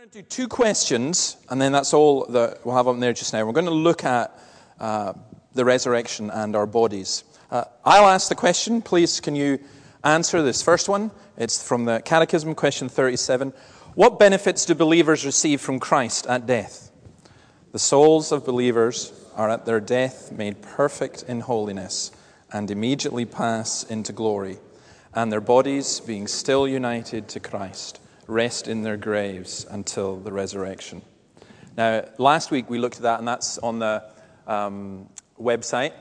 going to do two questions, and then that's all that we'll have on there just now. We're going to look at uh, the resurrection and our bodies. Uh, I'll ask the question. Please, can you answer this first one? It's from the Catechism, question 37. What benefits do believers receive from Christ at death? The souls of believers are at their death made perfect in holiness and immediately pass into glory, and their bodies, being still united to Christ, rest in their graves until the resurrection. Now, last week we looked at that, and that's on the um, website,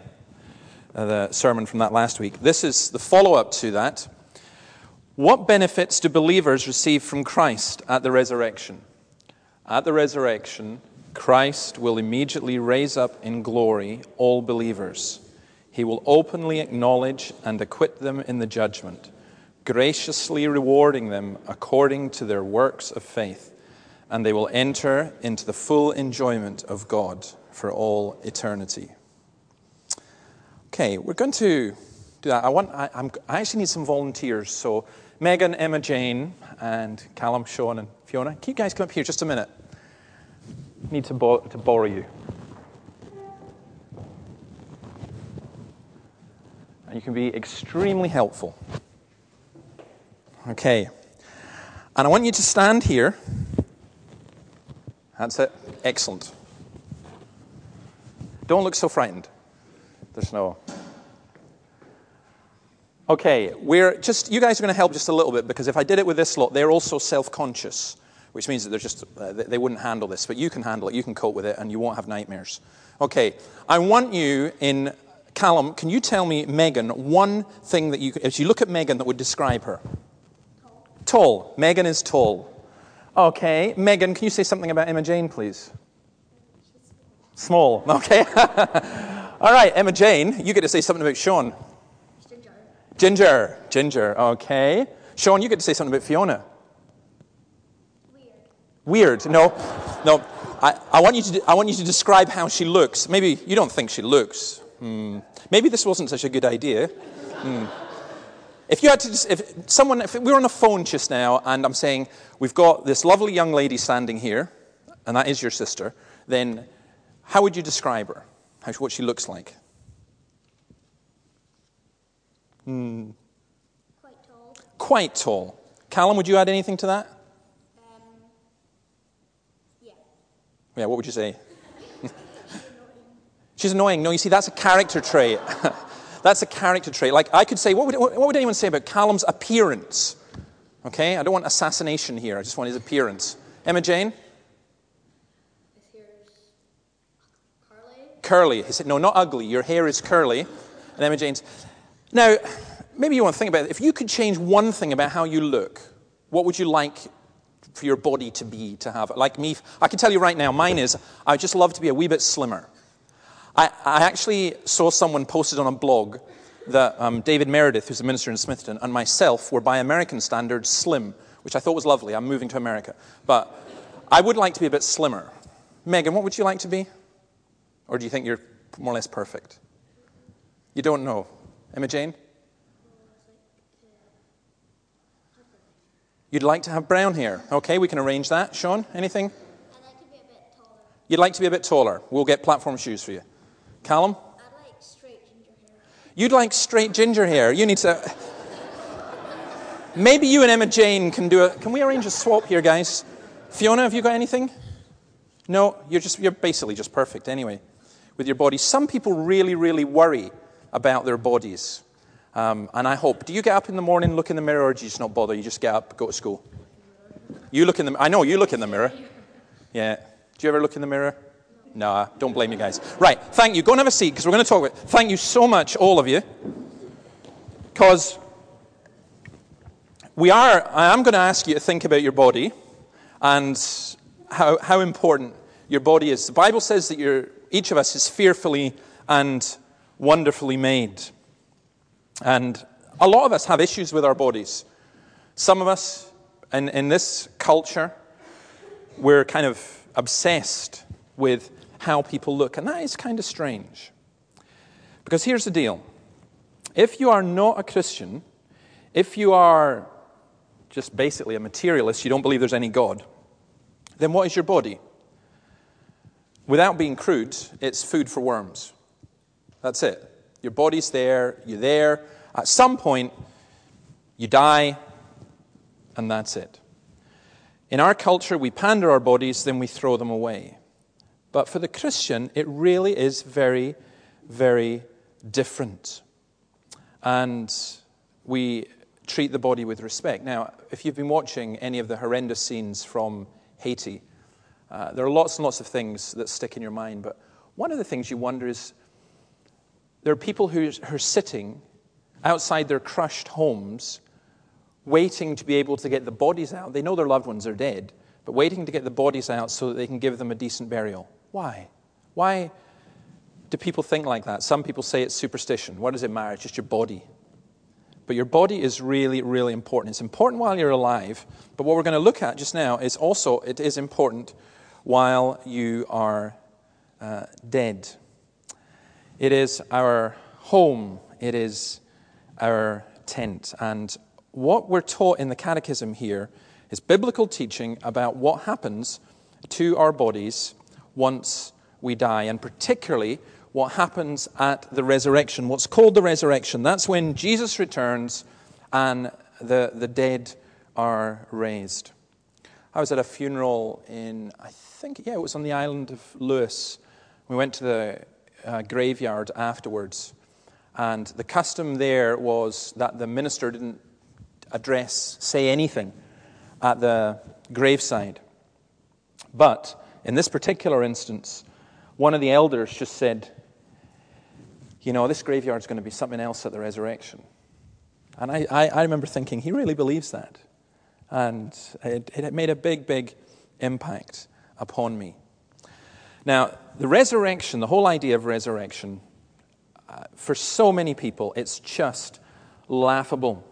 uh, the sermon from that last week. This is the follow up to that. What benefits do believers receive from Christ at the resurrection? At the resurrection, Christ will immediately raise up in glory all believers. He will openly acknowledge and acquit them in the judgment graciously rewarding them according to their works of faith, and they will enter into the full enjoyment of God for all eternity. Okay, we're going to do that. I, want, I, I actually need some volunteers. So, Megan, Emma Jane, and Callum, Sean, and Fiona, can you guys come up here just a minute? Need to, bo- to borrow you. And you can be extremely helpful. Okay. And I want you to stand here. That's it. Excellent. Don't look so frightened. There's no. Okay, we're just, you guys are going to help just a little bit because if I did it with this lot, they're also self conscious, which means that they're just, uh, they wouldn't handle this. But you can handle it, you can cope with it, and you won't have nightmares. Okay, I want you in, Callum, can you tell me, Megan, one thing that you, as you look at Megan, that would describe her? Tall. Megan is tall. Okay. Megan, can you say something about Emma Jane, please? Small. Okay. All right, Emma Jane, you get to say something about Sean. Ginger. Ginger. Ginger. Okay. Sean, you get to say something about Fiona. Weird. Weird. No. No. I, I, want you to, I want you to describe how she looks. Maybe you don't think she looks. Hmm. Maybe this wasn't such a good idea. Hmm. If you had to, if someone, if we were on a phone just now and I'm saying, we've got this lovely young lady standing here, and that is your sister, then how would you describe her? How, what she looks like? Hmm. Quite tall. Quite tall. Callum, would you add anything to that? Um, yeah. Yeah, what would you say? She's annoying. No, you see, that's a character trait. That's a character trait. Like, I could say, what would, what would anyone say about Callum's appearance? Okay, I don't want assassination here. I just want his appearance. Emma Jane? His curly. Curly. He said, no, not ugly. Your hair is curly. And Emma Jane's. Now, maybe you want to think about it. If you could change one thing about how you look, what would you like for your body to be, to have? Like me, I can tell you right now, mine is I just love to be a wee bit slimmer. I, I actually saw someone posted on a blog that um, David Meredith, who's a minister in Smithton, and myself were, by American standards, slim, which I thought was lovely. I'm moving to America. But I would like to be a bit slimmer. Megan, what would you like to be? Or do you think you're more or less perfect? You don't know. Emma Jane? You'd like to have brown hair. Okay, we can arrange that. Sean, anything? I'd like to be a bit taller. You'd like to be a bit taller. We'll get platform shoes for you. Callum? I'd like straight ginger hair. You'd like straight ginger hair. You need to. Maybe you and Emma Jane can do a. Can we arrange a swap here, guys? Fiona, have you got anything? No, you're just you're basically just perfect anyway with your body. Some people really, really worry about their bodies. Um, and I hope. Do you get up in the morning, look in the mirror, or do you just not bother? You just get up, go to school. You look in the. I know you look in the mirror. Yeah. Do you ever look in the mirror? No, don't blame you guys. Right, thank you. Go and have a seat because we're going to talk about. Thank you so much, all of you, because we are. I am going to ask you to think about your body and how how important your body is. The Bible says that you each of us is fearfully and wonderfully made, and a lot of us have issues with our bodies. Some of us, in, in this culture, we're kind of obsessed with how people look. And that is kind of strange. Because here's the deal if you are not a Christian, if you are just basically a materialist, you don't believe there's any God, then what is your body? Without being crude, it's food for worms. That's it. Your body's there, you're there. At some point, you die, and that's it. In our culture, we pander our bodies, then we throw them away. But for the Christian, it really is very, very different. And we treat the body with respect. Now, if you've been watching any of the horrendous scenes from Haiti, uh, there are lots and lots of things that stick in your mind. But one of the things you wonder is there are people who are sitting outside their crushed homes, waiting to be able to get the bodies out. They know their loved ones are dead, but waiting to get the bodies out so that they can give them a decent burial. Why? Why do people think like that? Some people say it's superstition. What does it matter? It's just your body. But your body is really, really important. It's important while you're alive, but what we're going to look at just now is also, it is important while you are uh, dead. It is our home, it is our tent. And what we're taught in the Catechism here is biblical teaching about what happens to our bodies once we die, and particularly what happens at the resurrection, what's called the resurrection. That's when Jesus returns and the, the dead are raised. I was at a funeral in, I think, yeah, it was on the island of Lewis. We went to the uh, graveyard afterwards. And the custom there was that the minister didn't address, say anything at the graveside. But in this particular instance, one of the elders just said, You know, this graveyard is going to be something else at the resurrection. And I, I, I remember thinking, he really believes that. And it, it made a big, big impact upon me. Now, the resurrection, the whole idea of resurrection, uh, for so many people, it's just laughable.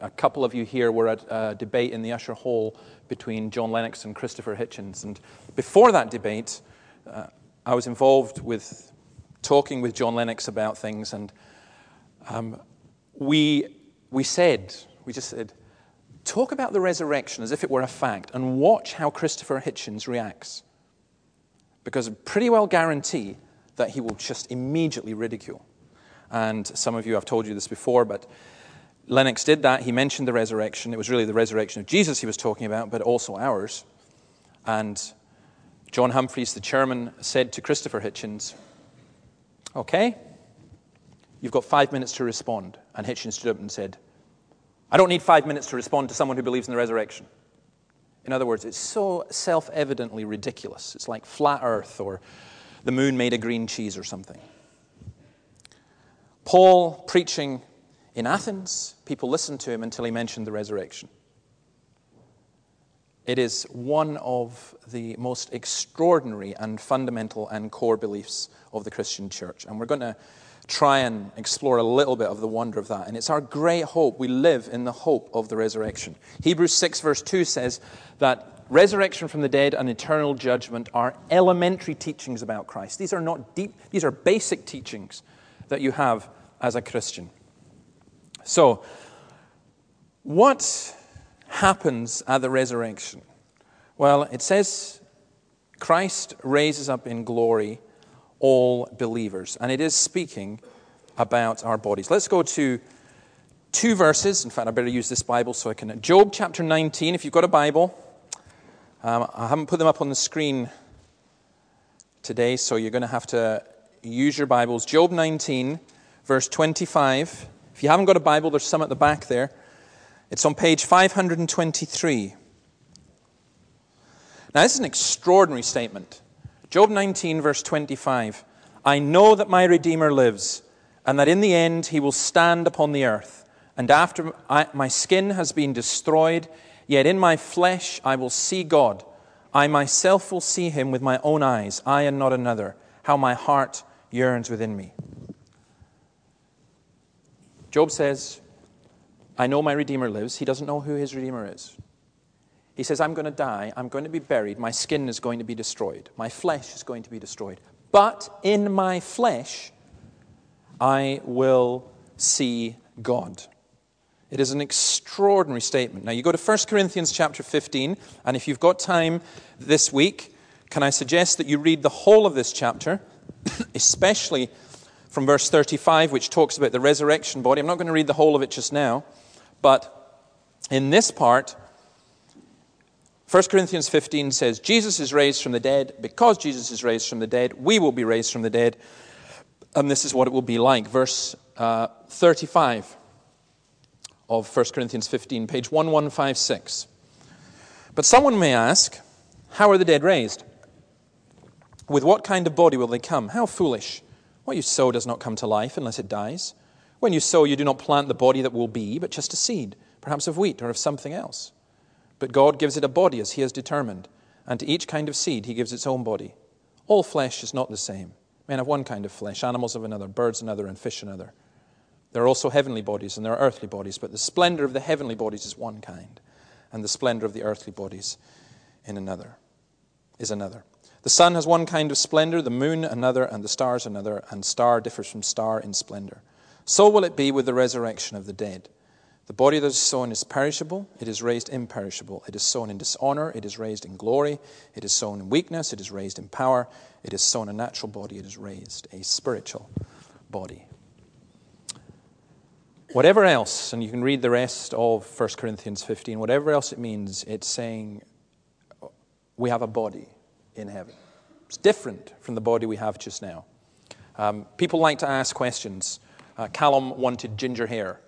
A couple of you here were at a debate in the Usher Hall between John Lennox and Christopher Hitchens. And before that debate, uh, I was involved with talking with John Lennox about things, and um, we, we said, we just said, talk about the resurrection as if it were a fact, and watch how Christopher Hitchens reacts. Because I pretty well guarantee that he will just immediately ridicule. And some of you, I've told you this before, but Lennox did that. He mentioned the resurrection. It was really the resurrection of Jesus he was talking about, but also ours. And John Humphrys, the chairman, said to Christopher Hitchens, Okay, you've got five minutes to respond. And Hitchens stood up and said, I don't need five minutes to respond to someone who believes in the resurrection. In other words, it's so self evidently ridiculous. It's like flat earth or the moon made of green cheese or something. Paul preaching in Athens, people listened to him until he mentioned the resurrection. It is one of the most extraordinary and fundamental and core beliefs of the Christian church. And we're going to try and explore a little bit of the wonder of that. And it's our great hope. We live in the hope of the resurrection. Hebrews 6, verse 2 says that resurrection from the dead and eternal judgment are elementary teachings about Christ. These are not deep, these are basic teachings that you have as a Christian. So, what happens at the resurrection? Well, it says Christ raises up in glory all believers, and it is speaking about our bodies. Let's go to two verses. In fact, I better use this Bible so I can. Job chapter 19, if you've got a Bible. Um, I haven't put them up on the screen today, so you're going to have to use your Bibles. Job 19, verse 25. If you haven't got a Bible, there's some at the back there. It's on page 523. Now, this is an extraordinary statement. Job 19, verse 25. I know that my Redeemer lives, and that in the end he will stand upon the earth. And after I, my skin has been destroyed, yet in my flesh I will see God. I myself will see him with my own eyes, I and not another. How my heart yearns within me. Job says, I know my Redeemer lives. He doesn't know who his Redeemer is. He says, I'm going to die. I'm going to be buried. My skin is going to be destroyed. My flesh is going to be destroyed. But in my flesh, I will see God. It is an extraordinary statement. Now, you go to 1 Corinthians chapter 15, and if you've got time this week, can I suggest that you read the whole of this chapter, especially from verse 35, which talks about the resurrection body. I'm not going to read the whole of it just now, but in this part, 1 Corinthians 15 says, Jesus is raised from the dead. Because Jesus is raised from the dead, we will be raised from the dead. And this is what it will be like. Verse uh, 35 of 1 Corinthians 15, page 1156. But someone may ask, How are the dead raised? With what kind of body will they come? How foolish! What you sow does not come to life unless it dies. When you sow, you do not plant the body that will be, but just a seed, perhaps of wheat or of something else. But God gives it a body as He has determined, and to each kind of seed He gives its own body. All flesh is not the same. Men have one kind of flesh, animals of another, birds another, and fish another. There are also heavenly bodies and there are earthly bodies, but the splendor of the heavenly bodies is one kind, and the splendor of the earthly bodies in another is another. The sun has one kind of splendor, the moon another, and the stars another, and star differs from star in splendor. So will it be with the resurrection of the dead. The body that is sown is perishable, it is raised imperishable. It is sown in dishonor, it is raised in glory. It is sown in weakness, it is raised in power. It is sown a natural body, it is raised a spiritual body. Whatever else, and you can read the rest of 1 Corinthians 15, whatever else it means, it's saying we have a body in heaven. It's different from the body we have just now. Um, people like to ask questions. Uh, Callum wanted ginger hair.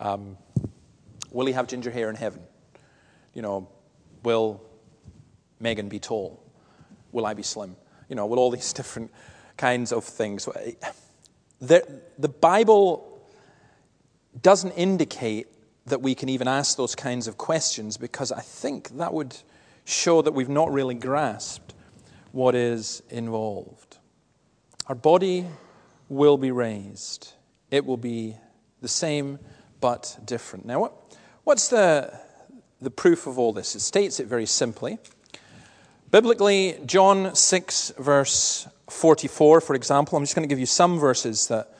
Um, will he have ginger hair in heaven? You know, will Megan be tall? Will I be slim? You know, will all these different kinds of things. The, the Bible doesn't indicate that we can even ask those kinds of questions because I think that would show that we've not really grasped what is involved. Our body will be raised, it will be the same but different. Now, what, what's the, the proof of all this? It states it very simply. Biblically, John 6, verse 44, for example, I'm just going to give you some verses that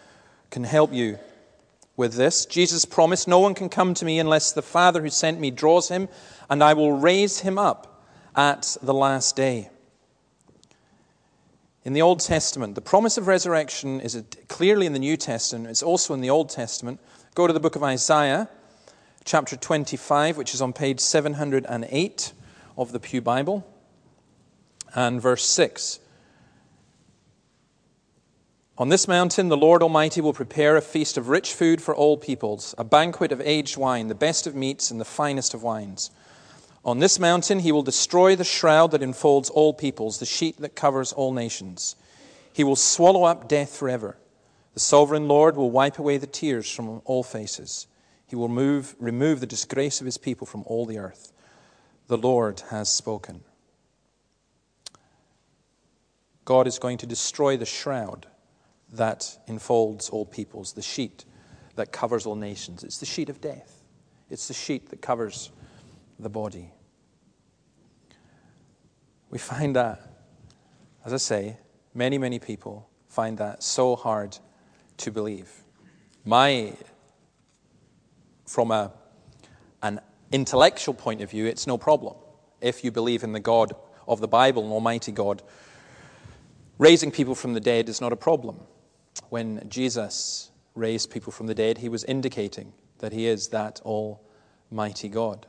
can help you with this. Jesus promised, No one can come to me unless the Father who sent me draws him, and I will raise him up at the last day. In the Old Testament, the promise of resurrection is clearly in the New Testament, it's also in the Old Testament. Go to the book of Isaiah, chapter 25, which is on page 708 of the Pew Bible, and verse 6. On this mountain, the Lord Almighty will prepare a feast of rich food for all peoples, a banquet of aged wine, the best of meats and the finest of wines. On this mountain, he will destroy the shroud that enfolds all peoples, the sheet that covers all nations. He will swallow up death forever. The sovereign Lord will wipe away the tears from all faces. He will move, remove the disgrace of his people from all the earth. The Lord has spoken. God is going to destroy the shroud that enfolds all peoples, the sheet that covers all nations. It's the sheet of death, it's the sheet that covers the body. We find that, as I say, many, many people find that so hard to believe. My, from a, an intellectual point of view, it's no problem. If you believe in the God of the Bible, an Almighty God, raising people from the dead is not a problem when Jesus raised people from the dead, he was indicating that he is that almighty God.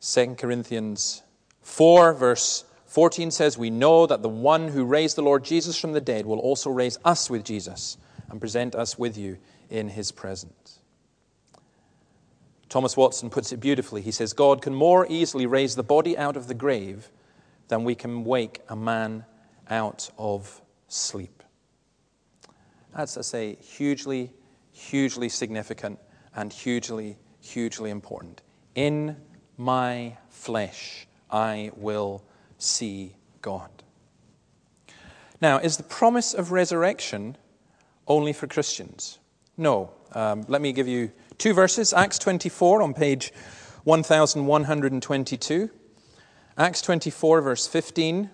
2 Corinthians 4, verse 14 says, We know that the one who raised the Lord Jesus from the dead will also raise us with Jesus and present us with you in his presence. Thomas Watson puts it beautifully. He says, God can more easily raise the body out of the grave than we can wake a man out of sleep. That's, I say, hugely, hugely significant and hugely, hugely important. In my flesh, I will see God. Now, is the promise of resurrection only for Christians? No. Um, let me give you two verses Acts 24 on page 1122. Acts 24, verse 15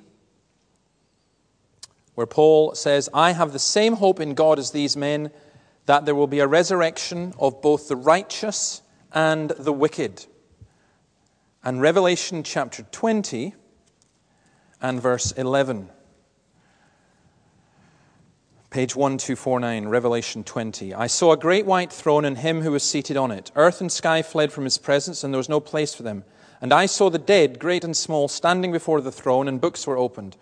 where Paul says, I have the same hope in God as these men, that there will be a resurrection of both the righteous and the wicked. And Revelation chapter 20 and verse 11. Page 1249, Revelation 20. I saw a great white throne and him who was seated on it. Earth and sky fled from his presence, and there was no place for them. And I saw the dead, great and small, standing before the throne, and books were opened.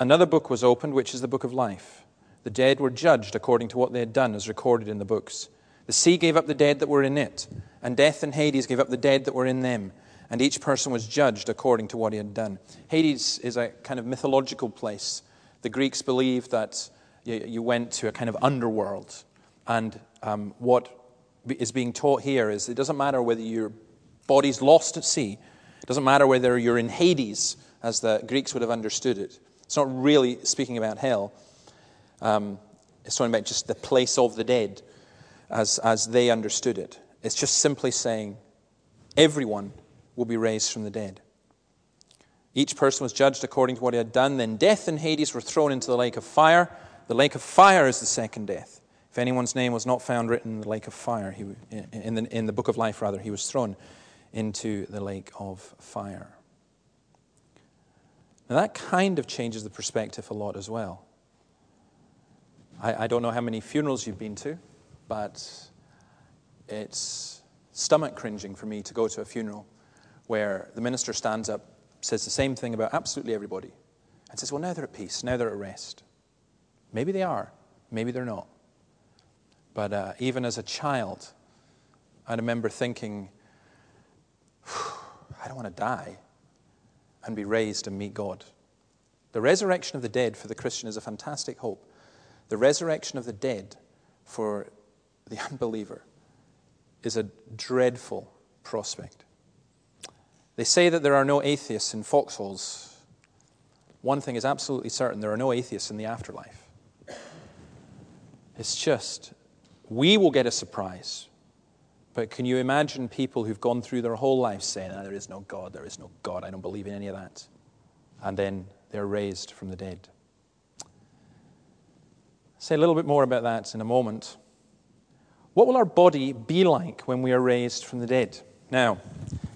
Another book was opened, which is the book of life. The dead were judged according to what they had done, as recorded in the books. The sea gave up the dead that were in it, and death and Hades gave up the dead that were in them, and each person was judged according to what he had done. Hades is a kind of mythological place. The Greeks believed that you went to a kind of underworld. And um, what is being taught here is it doesn't matter whether your body's lost at sea, it doesn't matter whether you're in Hades, as the Greeks would have understood it. It's not really speaking about hell, um, it's talking about just the place of the dead as, as they understood it. It's just simply saying everyone will be raised from the dead. Each person was judged according to what he had done. Then death and Hades were thrown into the lake of fire. The lake of fire is the second death. If anyone's name was not found written in the lake of fire, he, in, the, in the book of life, rather, he was thrown into the lake of fire. Now, that kind of changes the perspective a lot as well. I, I don't know how many funerals you've been to, but it's stomach cringing for me to go to a funeral where the minister stands up, says the same thing about absolutely everybody, and says, Well, now they're at peace, now they're at rest. Maybe they are, maybe they're not. But uh, even as a child, I remember thinking, I don't want to die and be raised and meet God. The resurrection of the dead for the Christian is a fantastic hope. The resurrection of the dead for the unbeliever is a dreadful prospect. They say that there are no atheists in foxholes. One thing is absolutely certain there are no atheists in the afterlife. It's just, we will get a surprise. But can you imagine people who've gone through their whole life saying, oh, There is no God, there is no God, I don't believe in any of that? And then they're raised from the dead. I'll say a little bit more about that in a moment. What will our body be like when we are raised from the dead? Now,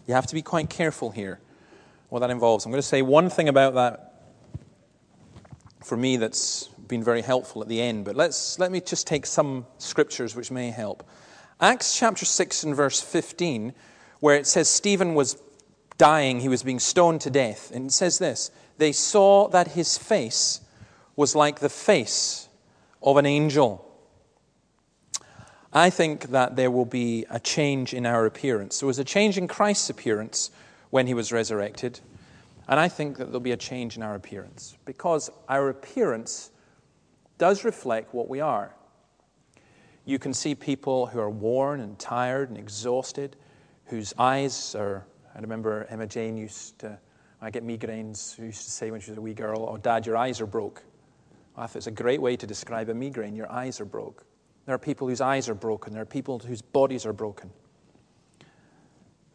you have to be quite careful here what that involves. I'm going to say one thing about that for me that's been very helpful at the end, but let's, let me just take some scriptures which may help. Acts chapter 6 and verse 15, where it says Stephen was dying, he was being stoned to death. And it says this They saw that his face was like the face of an angel. I think that there will be a change in our appearance. There was a change in Christ's appearance when he was resurrected. And I think that there'll be a change in our appearance because our appearance does reflect what we are. You can see people who are worn and tired and exhausted, whose eyes are. I remember Emma Jane used to, I get migraines, used to say when she was a wee girl, Oh, Dad, your eyes are broke. I thought it's a great way to describe a migraine. Your eyes are broke. There are people whose eyes are broken, there are people whose bodies are broken.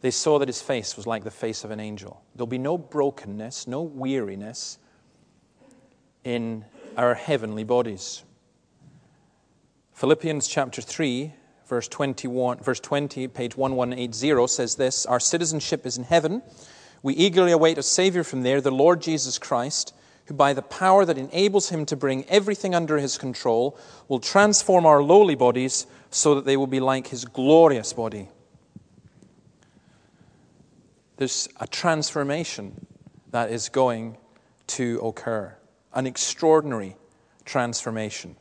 They saw that his face was like the face of an angel. There'll be no brokenness, no weariness in our heavenly bodies. Philippians chapter 3, verse 21, verse 20, page 1180 says this Our citizenship is in heaven. We eagerly await a Savior from there, the Lord Jesus Christ, who by the power that enables him to bring everything under his control will transform our lowly bodies so that they will be like his glorious body. There's a transformation that is going to occur an extraordinary transformation.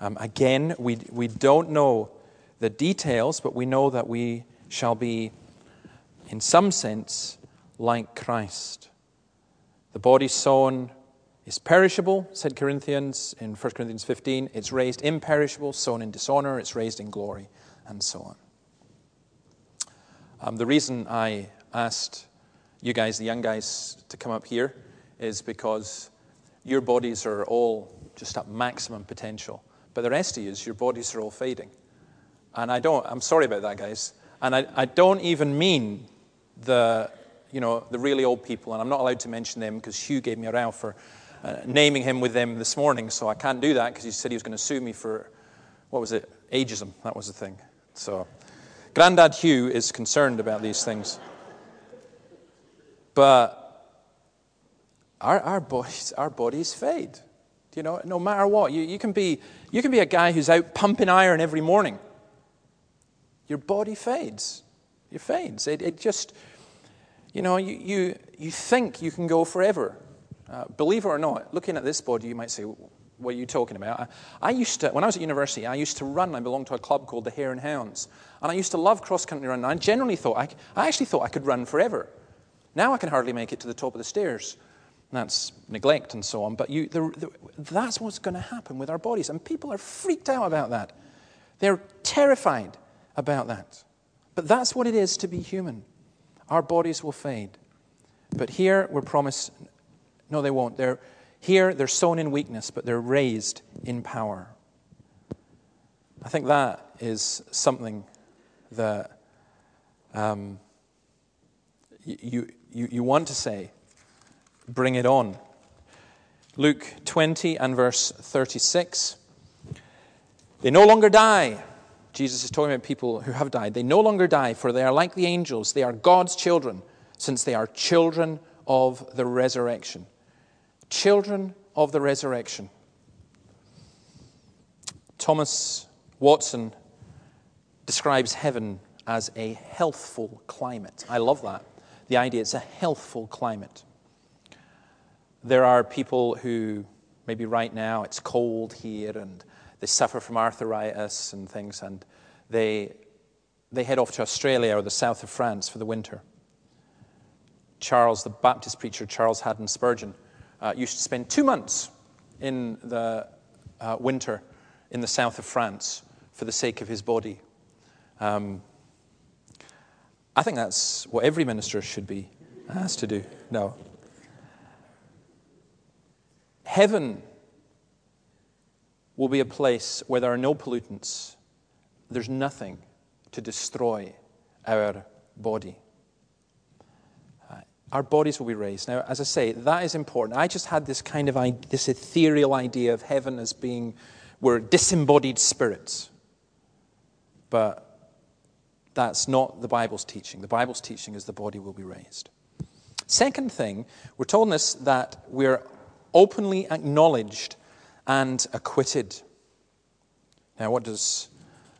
Um, again, we, we don't know the details, but we know that we shall be, in some sense, like Christ. The body sown is perishable, said Corinthians in 1 Corinthians 15. It's raised imperishable, sown in dishonor, it's raised in glory, and so on. Um, the reason I asked you guys, the young guys, to come up here is because your bodies are all just at maximum potential. But the rest of you, your bodies are all fading. And I don't, I'm sorry about that, guys. And I, I don't even mean the, you know, the really old people. And I'm not allowed to mention them because Hugh gave me a row for uh, naming him with them this morning. So I can't do that because he said he was going to sue me for, what was it? Ageism. That was the thing. So, Grandad Hugh is concerned about these things. But our, our, bodies, our bodies fade. You know, no matter what. You, you, can be, you can be a guy who's out pumping iron every morning. Your body fades. It fades. It, it just, you know, you, you, you think you can go forever. Uh, believe it or not, looking at this body, you might say, what are you talking about? I, I, used to, when I was at university, I used to run. I belonged to a club called the Hare and Hounds. And I used to love cross country running. I generally thought, I, I actually thought I could run forever. Now I can hardly make it to the top of the stairs. That's neglect and so on. But you, the, the, that's what's going to happen with our bodies. And people are freaked out about that. They're terrified about that. But that's what it is to be human. Our bodies will fade. But here we're promised, no, they won't. They're, here they're sown in weakness, but they're raised in power. I think that is something that um, you, you, you want to say bring it on. Luke 20 and verse 36. They no longer die. Jesus is talking about people who have died. They no longer die, for they are like the angels. They are God's children, since they are children of the resurrection. Children of the resurrection. Thomas Watson describes heaven as a healthful climate. I love that. The idea it's a healthful climate. There are people who, maybe right now, it's cold here and they suffer from arthritis and things, and they, they head off to Australia or the south of France for the winter. Charles, the Baptist preacher, Charles Haddon Spurgeon, uh, used to spend two months in the uh, winter in the south of France for the sake of his body. Um, I think that's what every minister should be asked to do. No. Heaven will be a place where there are no pollutants, there's nothing to destroy our body. Uh, our bodies will be raised. Now, as I say, that is important. I just had this kind of this ethereal idea of heaven as being we're disembodied spirits. But that's not the Bible's teaching. The Bible's teaching is the body will be raised. Second thing, we're told this that we're openly acknowledged and acquitted. Now, what does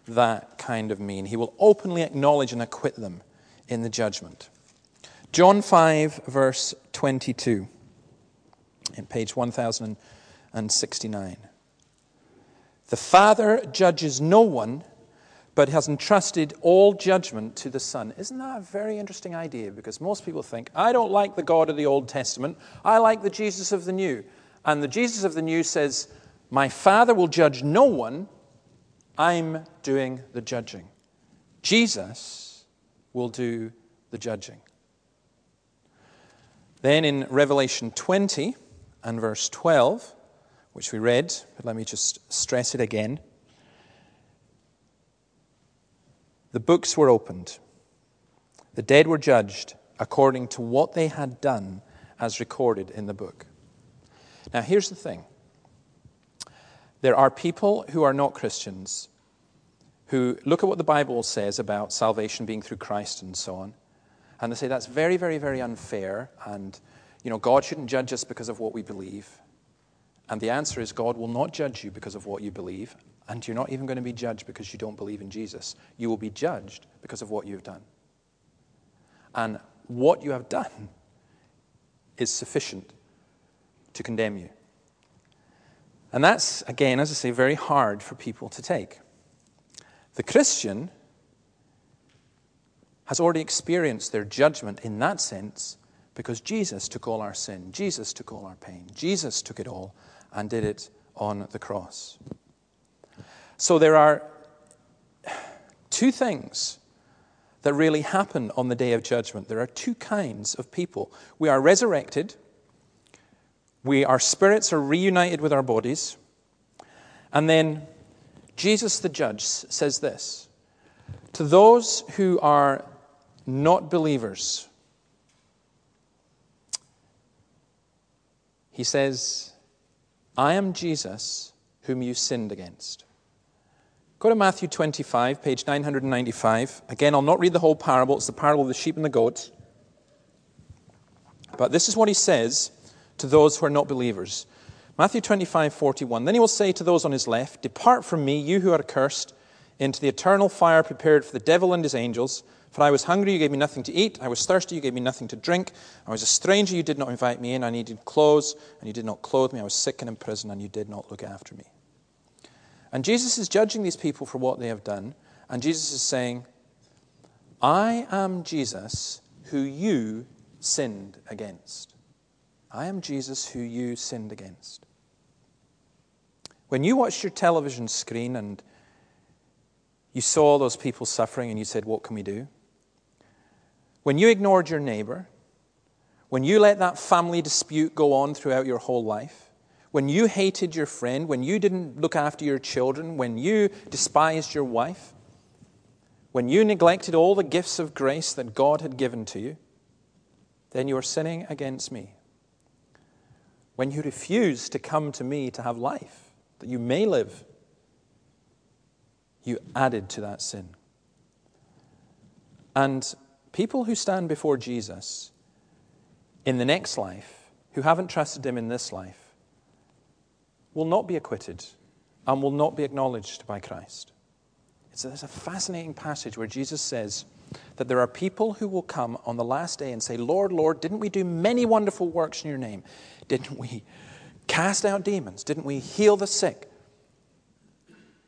that kind of mean? He will openly acknowledge and acquit them in the judgment. John 5, verse 22, in page 1069. The Father judges no one, but has entrusted all judgment to the Son. Isn't that a very interesting idea? Because most people think, I don't like the God of the Old Testament, I like the Jesus of the New. And the Jesus of the New says, My Father will judge no one, I'm doing the judging. Jesus will do the judging. Then in Revelation 20 and verse 12, which we read, but let me just stress it again. The books were opened, the dead were judged according to what they had done as recorded in the book. Now, here's the thing there are people who are not Christians who look at what the Bible says about salvation being through Christ and so on, and they say that's very, very, very unfair, and you know, God shouldn't judge us because of what we believe. And the answer is God will not judge you because of what you believe, and you're not even going to be judged because you don't believe in Jesus. You will be judged because of what you've done. And what you have done is sufficient to condemn you. And that's, again, as I say, very hard for people to take. The Christian has already experienced their judgment in that sense because Jesus took all our sin, Jesus took all our pain, Jesus took it all and did it on the cross. So there are two things that really happen on the day of judgment. There are two kinds of people. We are resurrected we, our spirits are reunited with our bodies. And then Jesus the judge says this To those who are not believers, he says, I am Jesus whom you sinned against. Go to Matthew 25, page 995. Again, I'll not read the whole parable, it's the parable of the sheep and the goats. But this is what he says to those who are not believers. Matthew 25, 41. Then he will say to those on his left, Depart from me, you who are accursed, into the eternal fire prepared for the devil and his angels. For I was hungry, you gave me nothing to eat. I was thirsty, you gave me nothing to drink. I was a stranger, you did not invite me in. I needed clothes, and you did not clothe me. I was sick and in prison, and you did not look after me. And Jesus is judging these people for what they have done. And Jesus is saying, I am Jesus who you sinned against. I am Jesus who you sinned against. When you watched your television screen and you saw those people suffering and you said, What can we do? When you ignored your neighbor, when you let that family dispute go on throughout your whole life, when you hated your friend, when you didn't look after your children, when you despised your wife, when you neglected all the gifts of grace that God had given to you, then you are sinning against me. When you refuse to come to me to have life, that you may live, you added to that sin. And People who stand before Jesus in the next life, who haven't trusted him in this life, will not be acquitted and will not be acknowledged by Christ. It's, there's a fascinating passage where Jesus says that there are people who will come on the last day and say, Lord, Lord, didn't we do many wonderful works in your name? Didn't we cast out demons? Didn't we heal the sick?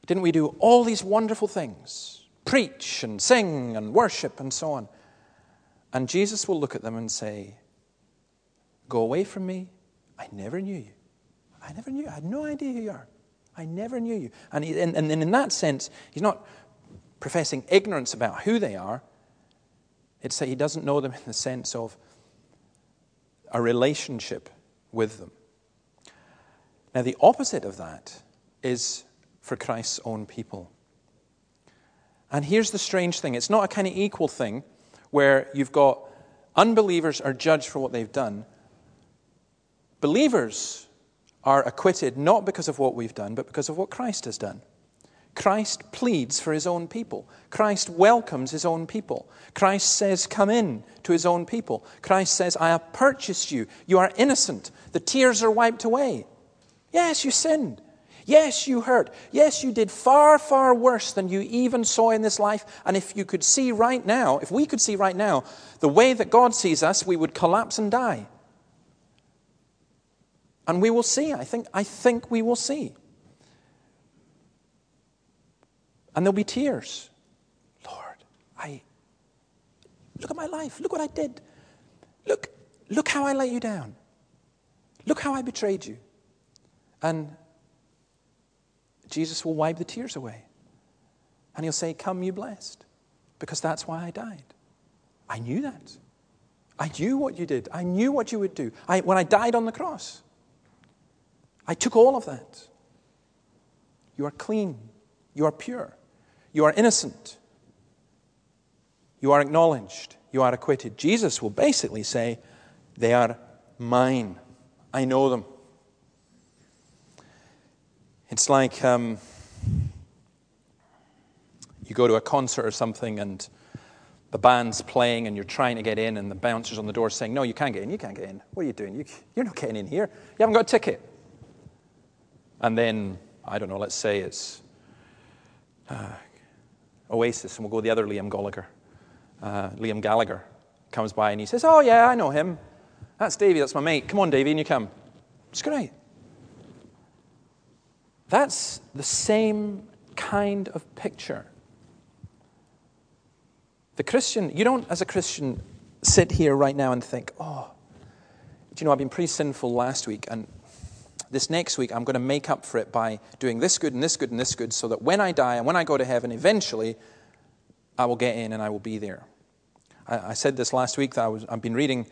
Didn't we do all these wonderful things? Preach and sing and worship and so on. And Jesus will look at them and say, Go away from me. I never knew you. I never knew. I had no idea who you are. I never knew you. And, he, and, and in that sense, he's not professing ignorance about who they are. It's that he doesn't know them in the sense of a relationship with them. Now, the opposite of that is for Christ's own people. And here's the strange thing it's not a kind of equal thing where you've got unbelievers are judged for what they've done. Believers are acquitted not because of what we've done, but because of what Christ has done. Christ pleads for his own people. Christ welcomes his own people. Christ says, Come in to his own people. Christ says, I have purchased you. You are innocent. The tears are wiped away. Yes, you sinned. Yes, you hurt. Yes, you did far, far worse than you even saw in this life. And if you could see right now, if we could see right now, the way that God sees us, we would collapse and die. And we will see. I think, I think we will see. And there'll be tears. Lord, I look at my life. Look what I did. Look, look how I let you down. Look how I betrayed you. And Jesus will wipe the tears away. And he'll say, Come, you blessed, because that's why I died. I knew that. I knew what you did. I knew what you would do. I, when I died on the cross, I took all of that. You are clean. You are pure. You are innocent. You are acknowledged. You are acquitted. Jesus will basically say, They are mine. I know them. It's like um, you go to a concert or something and the band's playing and you're trying to get in and the bouncer's on the door saying, No, you can't get in, you can't get in. What are you doing? You, you're not getting in here. You haven't got a ticket. And then, I don't know, let's say it's uh, Oasis and we'll go the other Liam Gallagher. Uh, Liam Gallagher comes by and he says, Oh, yeah, I know him. That's Davey, that's my mate. Come on, Davey, and you come. It's great. That's the same kind of picture. The Christian, you don't, as a Christian, sit here right now and think, oh, do you know, I've been pretty sinful last week, and this next week I'm going to make up for it by doing this good and this good and this good so that when I die and when I go to heaven, eventually I will get in and I will be there. I, I said this last week that I was, I've been reading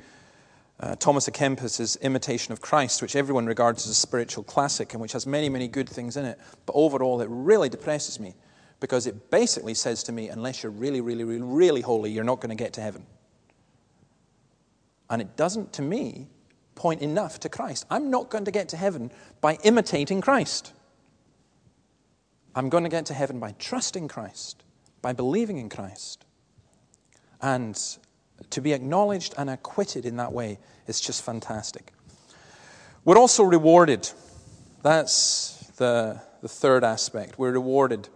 uh, Thomas à Kempis's Imitation of Christ, which everyone regards as a spiritual classic and which has many, many good things in it. But overall, it really depresses me because it basically says to me, unless you're really, really, really, really holy, you're not going to get to heaven. And it doesn't, to me, point enough to Christ. I'm not going to get to heaven by imitating Christ. I'm going to get to heaven by trusting Christ, by believing in Christ. And to be acknowledged and acquitted in that way is just fantastic. We're also rewarded. That's the, the third aspect. We're rewarded.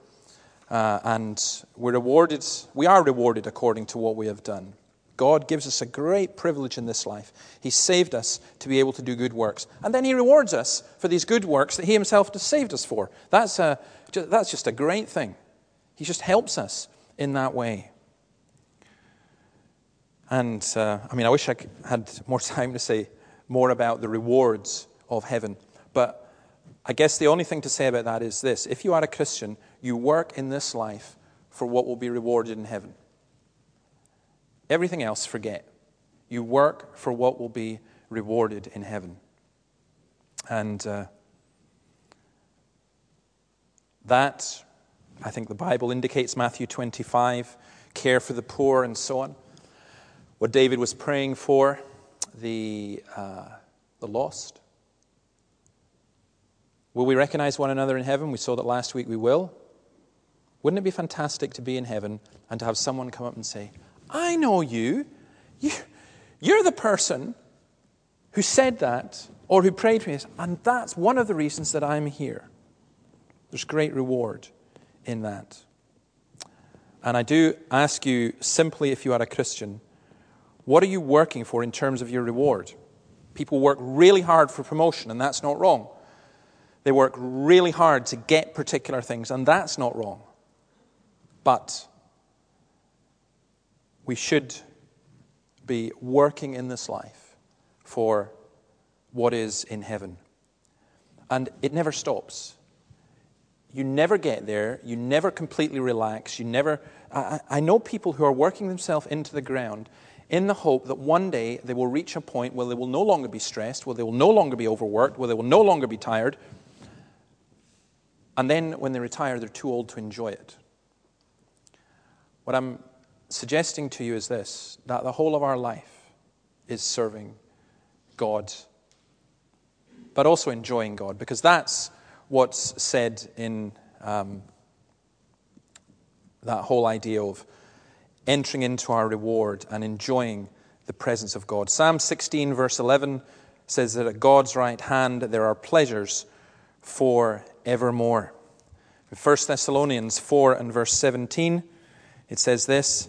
Uh, and we're rewarded, we are rewarded according to what we have done. God gives us a great privilege in this life. He saved us to be able to do good works. And then He rewards us for these good works that He Himself has saved us for. That's, a, that's just a great thing. He just helps us in that way. And uh, I mean, I wish I had more time to say more about the rewards of heaven. But I guess the only thing to say about that is this if you are a Christian, you work in this life for what will be rewarded in heaven. Everything else, forget. You work for what will be rewarded in heaven. And uh, that, I think the Bible indicates Matthew 25 care for the poor and so on. What David was praying for, the, uh, the lost. Will we recognize one another in heaven? We saw that last week we will. Wouldn't it be fantastic to be in heaven and to have someone come up and say, I know you. you you're the person who said that or who prayed for me. And that's one of the reasons that I'm here. There's great reward in that. And I do ask you simply, if you are a Christian, what are you working for in terms of your reward? People work really hard for promotion, and that's not wrong. They work really hard to get particular things, and that's not wrong. But we should be working in this life for what is in heaven. And it never stops. You never get there. You never completely relax. You never. I, I, know people who are working themselves into the ground in the hope that one day they will reach a point where they will no longer be stressed, where they will no longer be overworked, where they will no longer be tired. And then when they retire, they're too old to enjoy it. What I'm suggesting to you is this that the whole of our life is serving God, but also enjoying God, because that's what's said in um, that whole idea of entering into our reward and enjoying the presence of God. Psalm 16, verse 11 says that at God's right hand there are pleasures for evermore. In 1 Thessalonians 4 and verse 17, it says this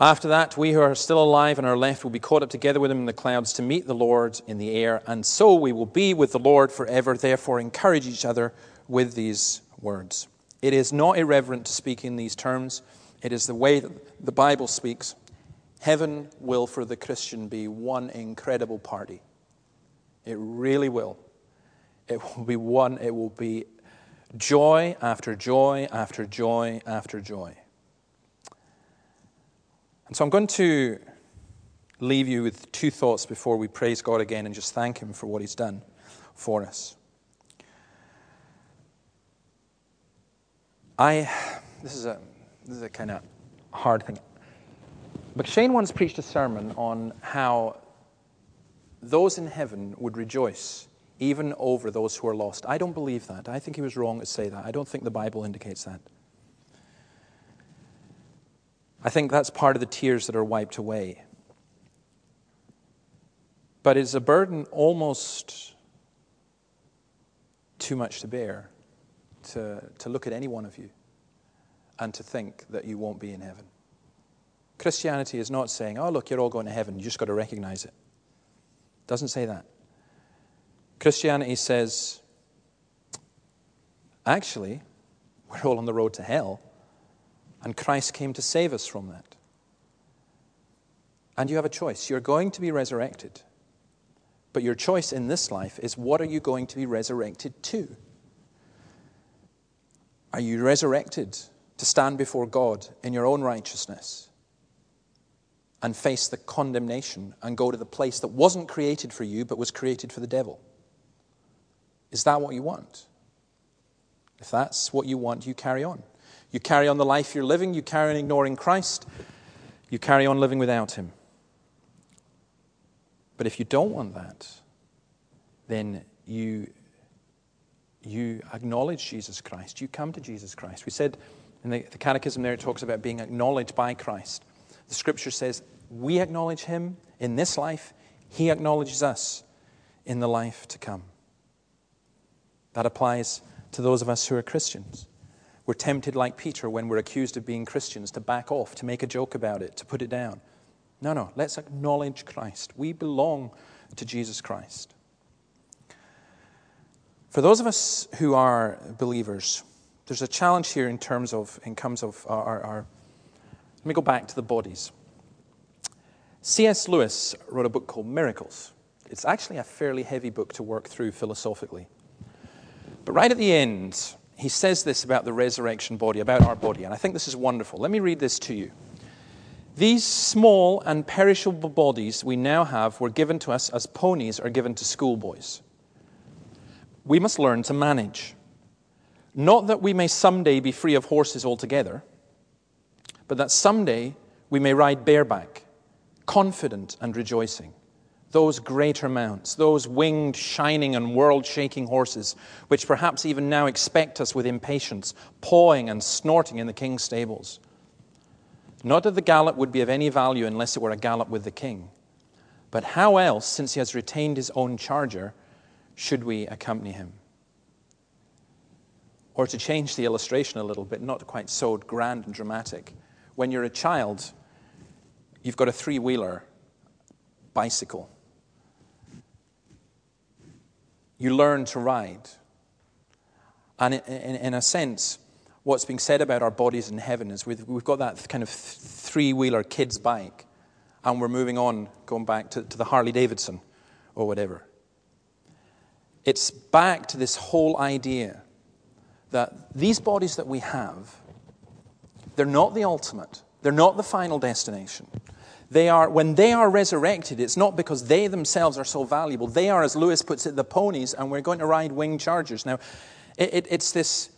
after that, we who are still alive and are left will be caught up together with him in the clouds to meet the Lord in the air, and so we will be with the Lord forever. Therefore, encourage each other with these words. It is not irreverent to speak in these terms, it is the way that the Bible speaks. Heaven will, for the Christian, be one incredible party. It really will. It will be one, it will be joy after joy after joy after joy. So I'm going to leave you with two thoughts before we praise God again and just thank Him for what He's done for us. I, this is a, this is a kind of hard thing. But Shane once preached a sermon on how those in heaven would rejoice even over those who are lost. I don't believe that. I think he was wrong to say that. I don't think the Bible indicates that. I think that's part of the tears that are wiped away. But it's a burden almost too much to bear to, to look at any one of you and to think that you won't be in heaven. Christianity is not saying, oh, look, you're all going to heaven. You just got to recognize it. it doesn't say that. Christianity says, actually, we're all on the road to hell. And Christ came to save us from that. And you have a choice. You're going to be resurrected. But your choice in this life is what are you going to be resurrected to? Are you resurrected to stand before God in your own righteousness and face the condemnation and go to the place that wasn't created for you but was created for the devil? Is that what you want? If that's what you want, you carry on. You carry on the life you're living, you carry on ignoring Christ, you carry on living without Him. But if you don't want that, then you, you acknowledge Jesus Christ. You come to Jesus Christ. We said in the, the Catechism there, it talks about being acknowledged by Christ. The scripture says we acknowledge him in this life, he acknowledges us in the life to come. That applies to those of us who are Christians. We're tempted, like Peter, when we're accused of being Christians, to back off, to make a joke about it, to put it down. No, no, let's acknowledge Christ. We belong to Jesus Christ. For those of us who are believers, there's a challenge here in terms of, in terms of our, our, our let me go back to the bodies. C.S. Lewis wrote a book called Miracles. It's actually a fairly heavy book to work through philosophically. But right at the end, he says this about the resurrection body, about our body, and I think this is wonderful. Let me read this to you. These small and perishable bodies we now have were given to us as ponies are given to schoolboys. We must learn to manage. Not that we may someday be free of horses altogether, but that someday we may ride bareback, confident and rejoicing those greater mounts, those winged, shining, and world shaking horses, which perhaps even now expect us with impatience, pawing and snorting in the king's stables. Not that the gallop would be of any value unless it were a gallop with the king. But how else, since he has retained his own charger, should we accompany him? Or to change the illustration a little bit, not quite so grand and dramatic, when you're a child, you've got a three wheeler bicycle you learn to ride. And in, a sense, what's being said about our bodies in heaven is we've, we've got that kind of three wheeler kid's bike, and we're moving on, going back to, to the Harley Davidson or whatever. It's back to this whole idea that these bodies that we have, they're not the ultimate, they're not the final destination. They are, when they are resurrected, it's not because they themselves are so valuable. They are, as Lewis puts it, the ponies, and we're going to ride winged chargers. Now, it, it, it's this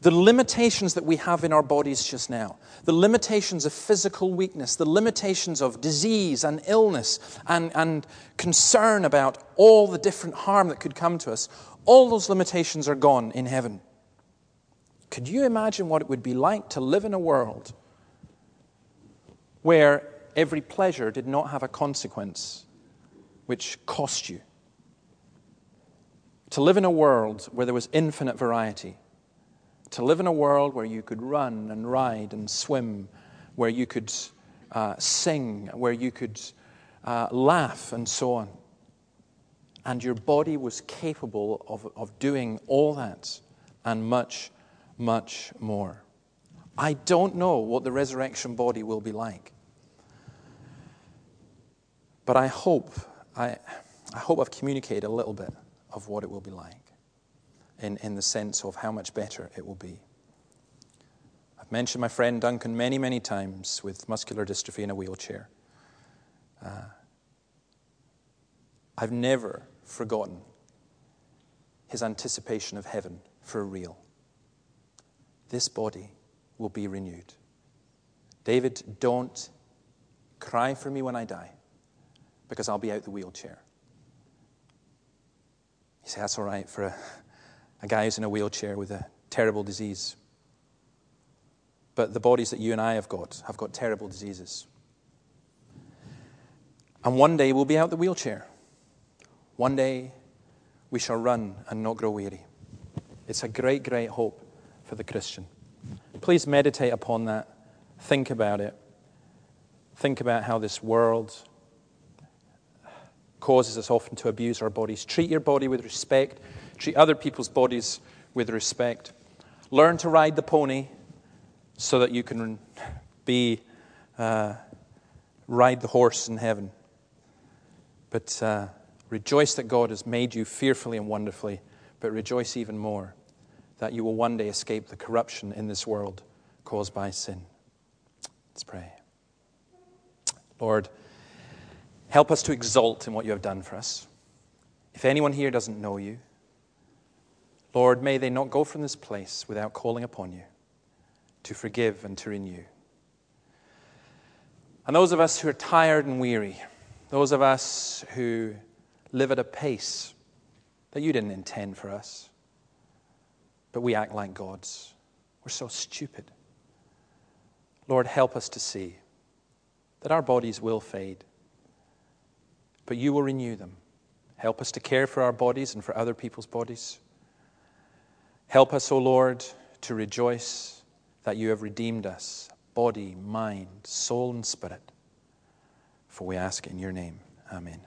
the limitations that we have in our bodies just now, the limitations of physical weakness, the limitations of disease and illness and, and concern about all the different harm that could come to us, all those limitations are gone in heaven. Could you imagine what it would be like to live in a world where every pleasure did not have a consequence which cost you. To live in a world where there was infinite variety. To live in a world where you could run and ride and swim, where you could uh, sing, where you could uh, laugh, and so on. And your body was capable of, of doing all that and much, much more. I don't know what the resurrection body will be like. But I hope, I, I hope I've communicated a little bit of what it will be like in, in the sense of how much better it will be. I've mentioned my friend Duncan many, many times with muscular dystrophy in a wheelchair. Uh, I've never forgotten his anticipation of heaven for real. This body will be renewed. David, don't cry for me when I die because I'll be out the wheelchair. You say, that's all right for a, a guy who's in a wheelchair with a terrible disease. But the bodies that you and I have got have got terrible diseases. And one day we'll be out the wheelchair. One day we shall run and not grow weary. It's a great, great hope for the Christian. Please meditate upon that. Think about it. Think about how this world causes us often to abuse our bodies. Treat your body with respect, treat other people's bodies with respect. Learn to ride the pony so that you can be uh, ride the horse in heaven. But uh, rejoice that God has made you fearfully and wonderfully, but rejoice even more that you will one day escape the corruption in this world caused by sin. Let's pray. Lord, Help us to exult in what you have done for us. If anyone here doesn't know you, Lord, may they not go from this place without calling upon you to forgive and to renew. And those of us who are tired and weary, those of us who live at a pace that you didn't intend for us, but we act like gods. We're so stupid. Lord, help us to see that our bodies will fade, but you will renew them. Help us to care for our bodies and for other people's bodies. Help us, O Lord, to rejoice that you have redeemed us, body, mind, soul, and spirit. For we ask in your name. Amen.